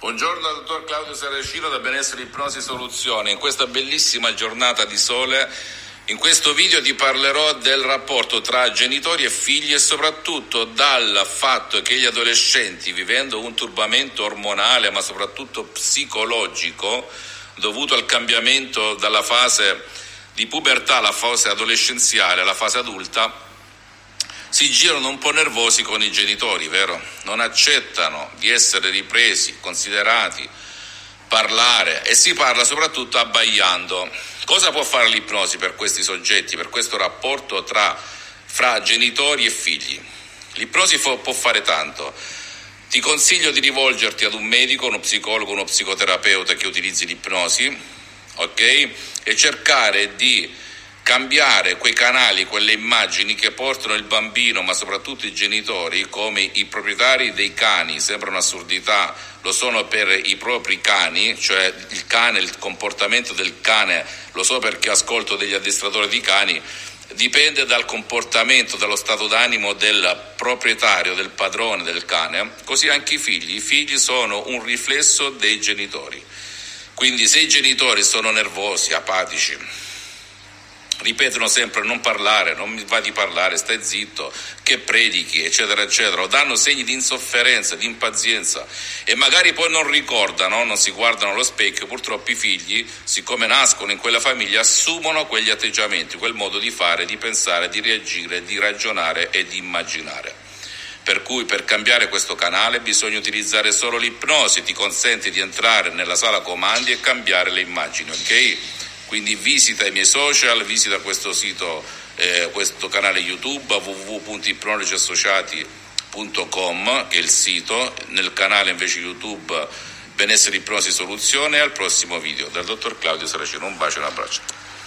Buongiorno dal dottor Claudio Saracino da Benessere Ipnosi Soluzione. In questa bellissima giornata di sole, in questo video ti parlerò del rapporto tra genitori e figli e soprattutto dal fatto che gli adolescenti, vivendo un turbamento ormonale ma soprattutto psicologico, dovuto al cambiamento dalla fase di pubertà alla fase adolescenziale, alla fase adulta, si girano un po' nervosi con i genitori, vero? Non accettano di essere ripresi, considerati, parlare e si parla soprattutto abbaiando. Cosa può fare l'ipnosi per questi soggetti, per questo rapporto tra, fra genitori e figli? L'ipnosi può fare tanto. Ti consiglio di rivolgerti ad un medico, uno psicologo, uno psicoterapeuta che utilizzi l'ipnosi, ok? E cercare di cambiare quei canali, quelle immagini che portano il bambino, ma soprattutto i genitori, come i proprietari dei cani, sembra un'assurdità, lo sono per i propri cani, cioè il cane, il comportamento del cane, lo so perché ascolto degli addestratori di cani, dipende dal comportamento, dallo stato d'animo del proprietario, del padrone del cane, così anche i figli, i figli sono un riflesso dei genitori. Quindi se i genitori sono nervosi, apatici, ripetono sempre non parlare, non mi va di parlare, stai zitto, che predichi, eccetera, eccetera, o danno segni di insofferenza, di impazienza e magari poi non ricordano, non si guardano allo specchio, purtroppo i figli, siccome nascono in quella famiglia, assumono quegli atteggiamenti, quel modo di fare, di pensare, di reagire, di ragionare e di immaginare. Per cui per cambiare questo canale bisogna utilizzare solo l'ipnosi, ti consente di entrare nella sala comandi e cambiare le immagini, ok? Quindi visita i miei social, visita questo sito, eh, questo canale YouTube www.ipnologiassociati.com che è il sito, nel canale invece YouTube Benessere Ipnosi Soluzione e al prossimo video dal dottor Claudio Saracino. Un bacio e un abbraccio.